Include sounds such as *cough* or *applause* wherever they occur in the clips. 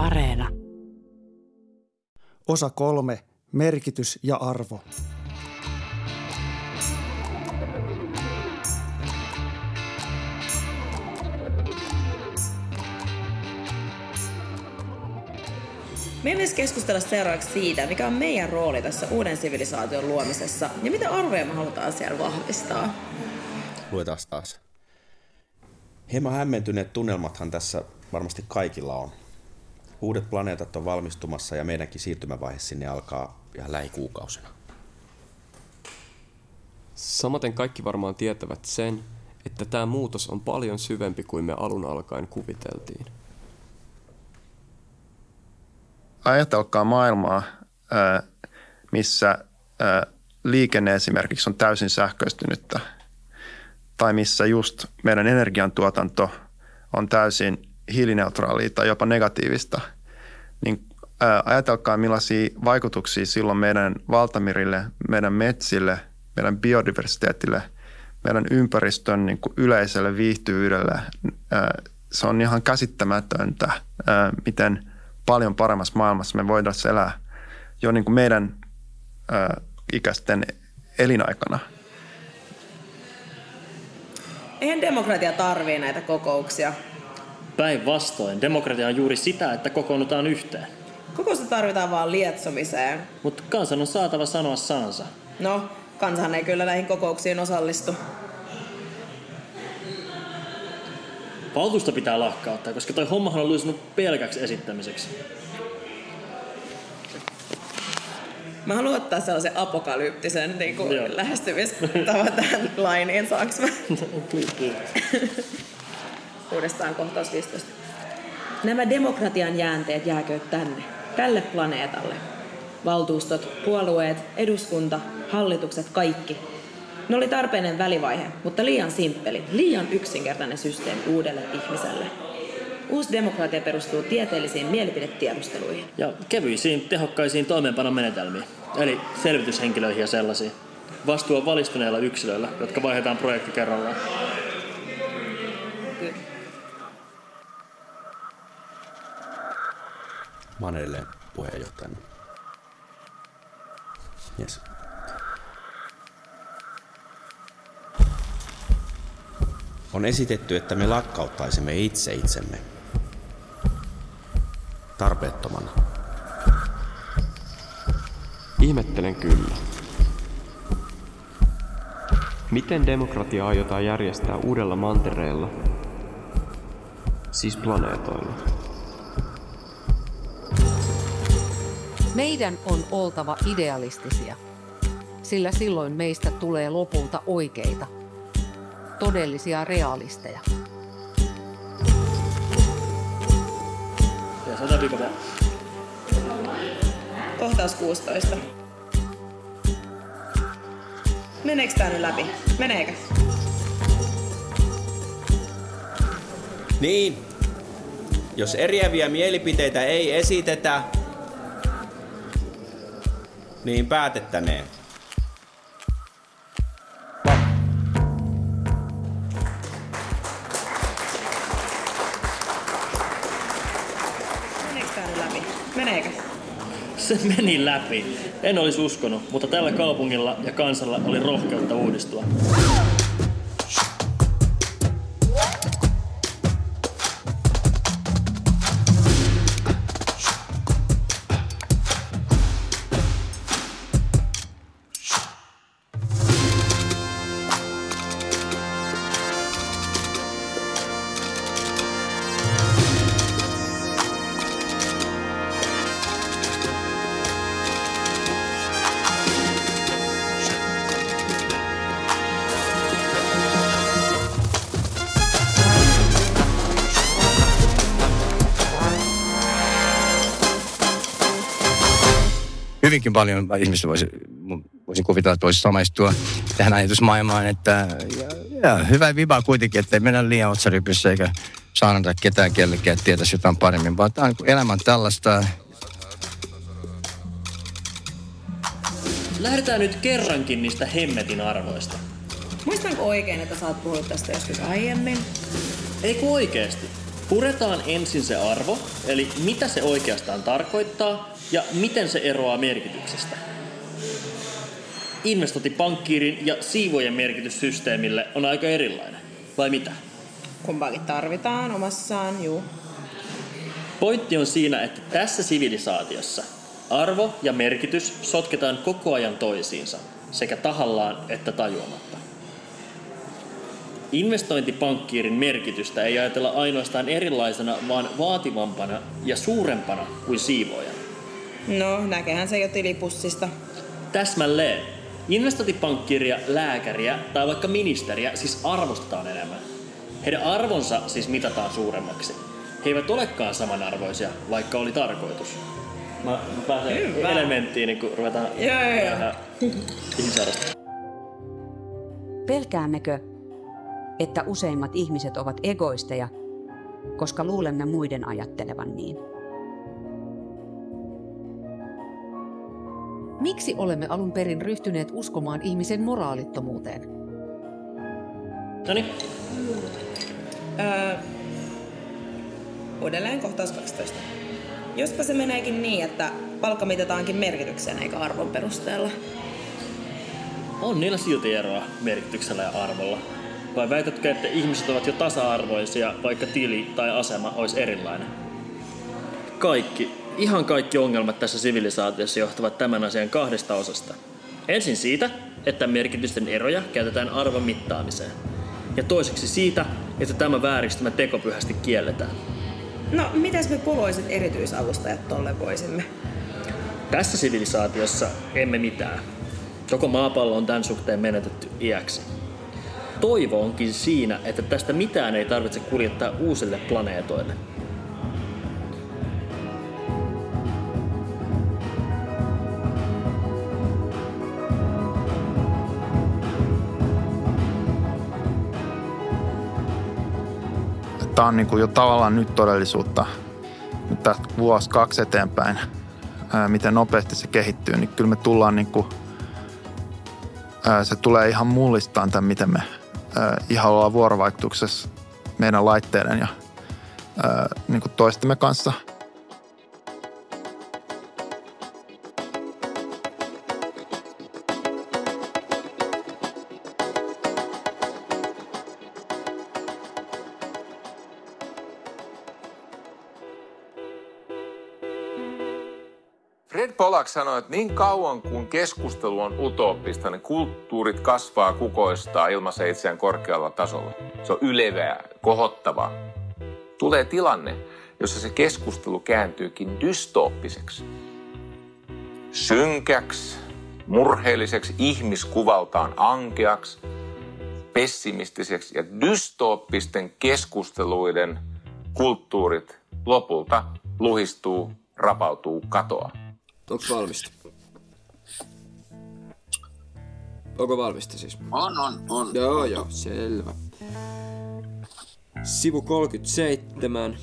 Areena. Osa kolme. Merkitys ja arvo. Me myös keskustella seuraavaksi siitä, mikä on meidän rooli tässä uuden sivilisaation luomisessa ja mitä arvoja me halutaan siellä vahvistaa. Luetaan taas. Hieman hämmentyneet tunnelmathan tässä varmasti kaikilla on. Uudet planeetat on valmistumassa ja meidänkin siirtymävaihe sinne alkaa ihan lähikuukausina. Samaten kaikki varmaan tietävät sen, että tämä muutos on paljon syvempi kuin me alun alkaen kuviteltiin. Ajatelkaa maailmaa, missä liikenne esimerkiksi on täysin sähköistynyttä tai missä just meidän energiantuotanto on täysin hiilineutraalia tai jopa negatiivista, niin ajatelkaa millaisia vaikutuksia silloin meidän valtamirille, meidän metsille, meidän biodiversiteetille, meidän ympäristön niin kuin yleiselle viihtyvyydelle. Se on ihan käsittämätöntä, miten paljon paremmassa maailmassa me voidaan elää jo niin kuin meidän ikäisten elinaikana. Eihän demokratia tarvii näitä kokouksia. Päinvastoin, demokratia on juuri sitä, että kokoonnutaan yhteen. Kokousta tarvitaan vaan lietsomiseen. Mutta kansan on saatava sanoa sanansa. No, kansahan ei kyllä näihin kokouksiin osallistu. Valtuusto pitää lakkauttaa, koska toi hommahan on luisunut pelkäksi esittämiseksi. Mä haluan ottaa sellaisen apokalyptisen niin kuin lähestymistavan tähän lainiin. Saanko mä? *laughs* *laughs* Uudestaan kohtaus 15. Nämä demokratian jäänteet jääkööt tänne, tälle planeetalle. Valtuustot, puolueet, eduskunta, hallitukset, kaikki. Ne oli tarpeinen välivaihe, mutta liian simppeli, liian yksinkertainen systeemi uudelle ihmiselle. Uusi demokratia perustuu tieteellisiin mielipidetiedusteluihin. Ja kevyisiin, tehokkaisiin toimeenpanomenetelmiin, eli selvityshenkilöihin ja sellaisiin. Vastuu on valistuneilla yksilöillä, jotka vaihdetaan projekti kerrallaan. Mä oon edelleen puheenjohtajana. Yes. On esitetty, että me lakkauttaisimme itse itsemme tarpeettomana. Ihmettelen kyllä. Miten demokratia aiotaan järjestää uudella mantereella, siis planeetoilla? Meidän on oltava idealistisia, sillä silloin meistä tulee lopulta oikeita, todellisia realisteja. Kohtaus 16. Meneekö tää nyt läpi? Meneekö? Niin, jos eriäviä mielipiteitä ei esitetä, niin päätettäneen. Meneekö? Se meni läpi. En olisi uskonut, mutta tällä kaupungilla ja kansalla oli rohkeutta uudistua. Hyvinkin paljon ihmistä voisi, voisin kuvitella, että voisi samaistua tähän ajatusmaailmaan, että ja, ja, hyvä viba kuitenkin, että ei mennä liian otsarypyssä eikä saanata ketään kellekään, että tietäisi jotain paremmin, vaan tämä on, elämä on tällaista. Lähdetään nyt kerrankin niistä hemmetin arvoista. Muistanko oikein, että sä oot puhunut tästä joskus aiemmin? Ei kun oikeesti. Puretaan ensin se arvo, eli mitä se oikeastaan tarkoittaa ja miten se eroaa merkityksestä. Investointipankkiirin ja siivojen merkitys systeemille on aika erilainen, vai mitä? Kumpaakin tarvitaan omassaan, juu. Pointti on siinä, että tässä sivilisaatiossa arvo ja merkitys sotketaan koko ajan toisiinsa, sekä tahallaan että tajuamatta. Investointipankkiirin merkitystä ei ajatella ainoastaan erilaisena, vaan vaativampana ja suurempana kuin siivoojan. No, näkehän se jo tilipussista. Täsmälleen. Investointipankkiria, lääkäriä tai vaikka ministeriä siis arvostetaan enemmän. Heidän arvonsa siis mitataan suuremmaksi. He eivät olekaan samanarvoisia, vaikka oli tarkoitus. Mä, mä pääsen Hyvä. elementtiin, niin kun ruvetaan Joo, joo, joo. vähän ihmisarvosta. Pelkäämmekö, että useimmat ihmiset ovat egoisteja, koska luulemme muiden ajattelevan niin? Miksi olemme alun perin ryhtyneet uskomaan ihmisen moraalittomuuteen? Noniin, Öö, uudelleen kohtaus 12. Jospa se meneekin niin, että palkka mitataankin merkityksen eikä arvon perusteella. on niillä silti eroa merkityksellä ja arvolla. Vai väitätkö, että ihmiset ovat jo tasa-arvoisia, vaikka tili tai asema olisi erilainen? Kaikki, ihan kaikki ongelmat tässä sivilisaatiossa johtuvat tämän asian kahdesta osasta. Ensin siitä, että merkitysten eroja käytetään arvon mittaamiseen. Ja toiseksi siitä, että tämä vääristymä tekopyhästi kielletään. No, mitäs me poloiset erityisavustajat tolle voisimme? Tässä sivilisaatiossa emme mitään. Koko maapallo on tämän suhteen menetetty iäksi. Toivo onkin siinä, että tästä mitään ei tarvitse kuljettaa uusille planeetoille. Tämä on niin kuin jo tavallaan nyt todellisuutta. Nyt tästä vuosi kaksi eteenpäin, ää, miten nopeasti se kehittyy, niin kyllä me tullaan niin kuin, ää, se tulee ihan mullistaan tämän, miten me ää, ihan ollaan vuorovaikutuksessa meidän laitteiden ja ää, niin kuin toistemme kanssa. Pollack sanoi, että niin kauan kuin keskustelu on utooppista, niin kulttuurit kasvaa kukoistaa ilmassa itseään korkealla tasolla. Se on ylevää, kohottavaa. Tulee tilanne, jossa se keskustelu kääntyykin dystooppiseksi. Synkäksi, murheelliseksi, ihmiskuvaltaan ankeaksi, pessimistiseksi ja dystooppisten keskusteluiden kulttuurit lopulta luhistuu, rapautuu, katoaa. Onko valmista? Onko valmista siis? On, on, on. Joo, joo, selvä. Sivu 37,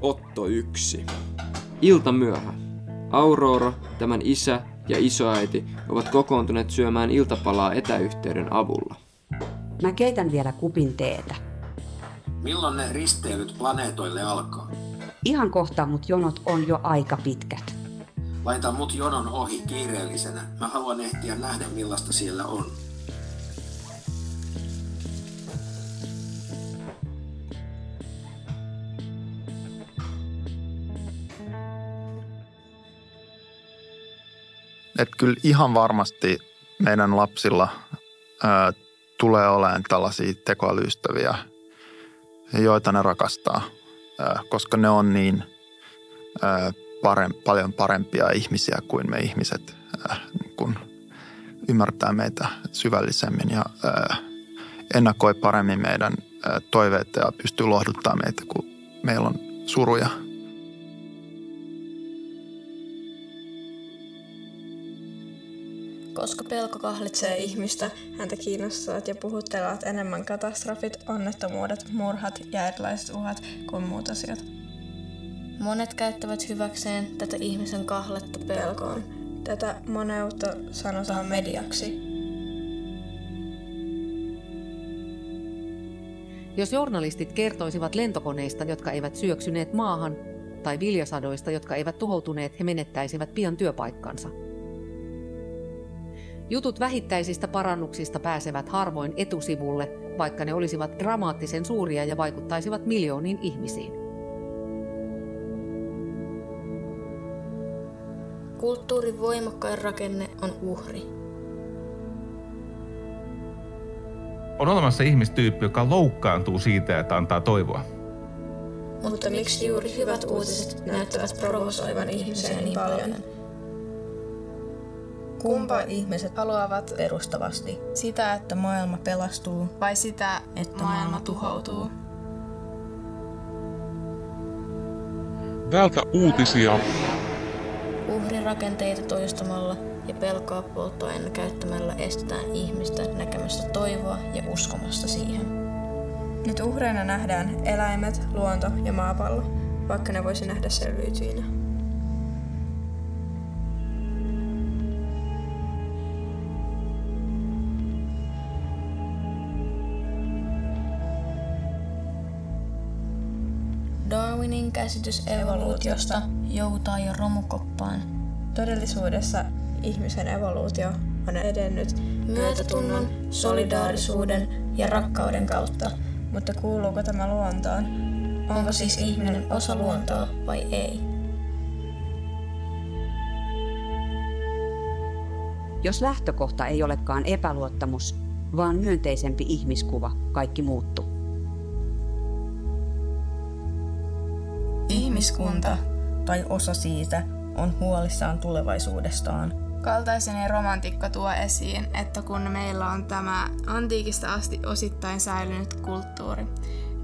Otto 1. Ilta myöhä. Aurora, tämän isä ja isoäiti ovat kokoontuneet syömään iltapalaa etäyhteyden avulla. Mä keitän vielä kupin teetä. Milloin ne risteilyt planeetoille alkaa? Ihan kohta, mut jonot on jo aika pitkät. Laita mut jonon ohi kiireellisenä. Mä haluan ehtiä nähdä millaista siellä on. Että kyllä ihan varmasti meidän lapsilla ää, tulee olemaan tällaisia tekoälyystäviä, joita ne rakastaa, ää, koska ne on niin ää, parem, paljon parempia ihmisiä kuin me ihmiset, ää, niin kun ymmärtää meitä syvällisemmin ja ää, ennakoi paremmin meidän ää, toiveita ja pystyy lohduttamaan meitä, kun meillä on suruja. Koska pelko kahlitsee ihmistä, häntä kiinnostavat ja puhuttelevat enemmän katastrofit, onnettomuudet, murhat ja erilaiset uhat kuin muut asiat. Monet käyttävät hyväkseen tätä ihmisen kahletta pelkoon. Tätä moneutta sanotaan mediaksi. Jos journalistit kertoisivat lentokoneista, jotka eivät syöksyneet maahan, tai viljasadoista, jotka eivät tuhoutuneet, he menettäisivät pian työpaikkansa. Jutut vähittäisistä parannuksista pääsevät harvoin etusivulle, vaikka ne olisivat dramaattisen suuria ja vaikuttaisivat miljooniin ihmisiin. Kulttuurin voimakkain rakenne on uhri. On olemassa ihmistyyppi, joka loukkaantuu siitä, että antaa toivoa. Mutta miksi juuri hyvät uutiset näyttävät provosoivan ihmisiä niin paljon? Kumpa ihmiset haluavat perustavasti? Sitä, että maailma pelastuu vai sitä, että maailma tuhoutuu? Vältä uutisia. Uhrirakenteita toistamalla ja pelkoa polttoaineen käyttämällä estetään ihmistä näkemästä toivoa ja uskomasta siihen. Nyt uhreina nähdään eläimet, luonto ja maapallo, vaikka ne voisi nähdä selviytyinä. Darwinin käsitys evoluutiosta joutaa jo romukoppaan. Todellisuudessa ihmisen evoluutio on edennyt myötätunnon, solidaarisuuden ja rakkauden kautta. Mutta kuuluuko tämä luontoon? Onko siis ihminen osa luontoa vai ei? Jos lähtökohta ei olekaan epäluottamus, vaan myönteisempi ihmiskuva, kaikki muuttuu. Ihmiskunta, tai osa siitä, on huolissaan tulevaisuudestaan – kaltaiseni romantikko tuo esiin, että kun meillä on tämä antiikista asti osittain säilynyt kulttuuri,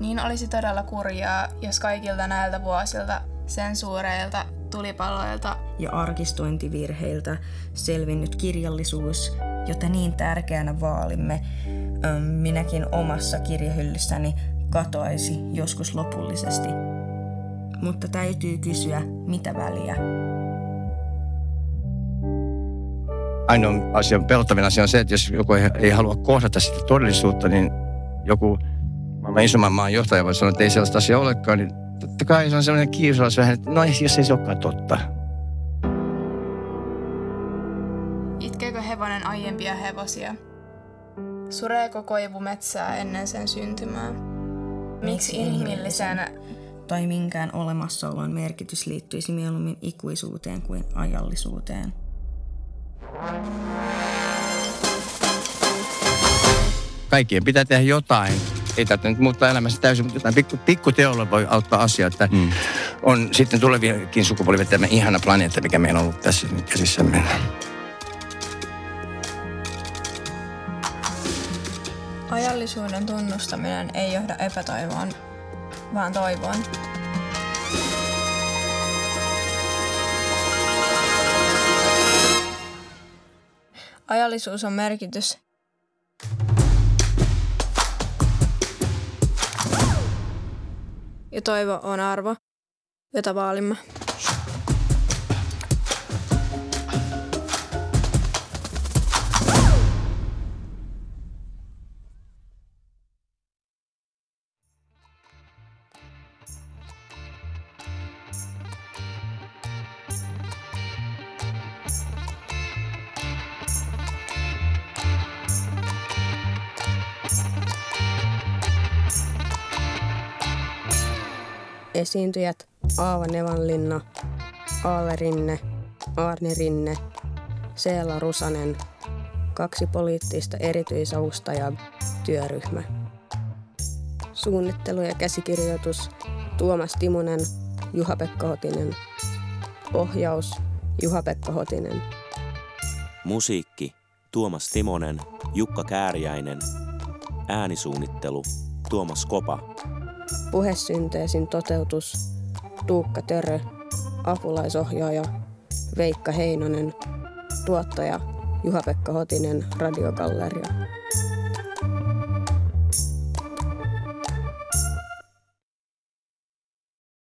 niin olisi todella kurjaa, jos kaikilta näiltä vuosilta sensuureilta, tulipaloilta ja arkistointivirheiltä selvinnyt kirjallisuus, jota niin tärkeänä vaalimme, minäkin omassa kirjahyllyssäni katoaisi joskus lopullisesti. Mutta täytyy kysyä, mitä väliä ainoa asia, pelottavin asia on se, että jos joku ei, ei halua kohdata sitä todellisuutta, niin joku maailman isomman maan johtaja voi sanoa, että ei sellaista asiaa olekaan, niin totta kai se on sellainen kiusalaisuus vähän, että no jos ei se olekaan totta. Itkeekö hevonen aiempia hevosia? Sureeko koivu metsää ennen sen syntymää? Miksi inhimillisenä tai minkään olemassaolon merkitys liittyisi mieluummin ikuisuuteen kuin ajallisuuteen? Kaikkien pitää tehdä jotain. Ei tätä nyt muuttaa elämässä täysin, mutta jotain pikku, pikku teolla voi auttaa asiaa, että mm. on sitten tuleviakin sukupolvia tämä ihana planeetta, mikä meillä on ollut tässä käsissämme. Ajallisuuden tunnustaminen ei johda epätoivoon, vaan toivoon. Ajallisuus on merkitys. Ja toivo on arvo, jota vaalimme. Esiintyjät Aava Nevanlinna, Aale Rinne, Arne Rinne, Seela Rusanen, kaksi poliittista erityisavustajaa, työryhmä. Suunnittelu ja käsikirjoitus Tuomas Timonen, Juha-Pekka Hotinen. Ohjaus Juha-Pekka Hotinen. Musiikki Tuomas Timonen, Jukka Kääriäinen. Äänisuunnittelu Tuomas Kopa. Puhesynteesin toteutus Tuukka Törö, apulaisohjaaja Veikka Heinonen, tuottaja Juha-Pekka Hotinen, Radiogalleria.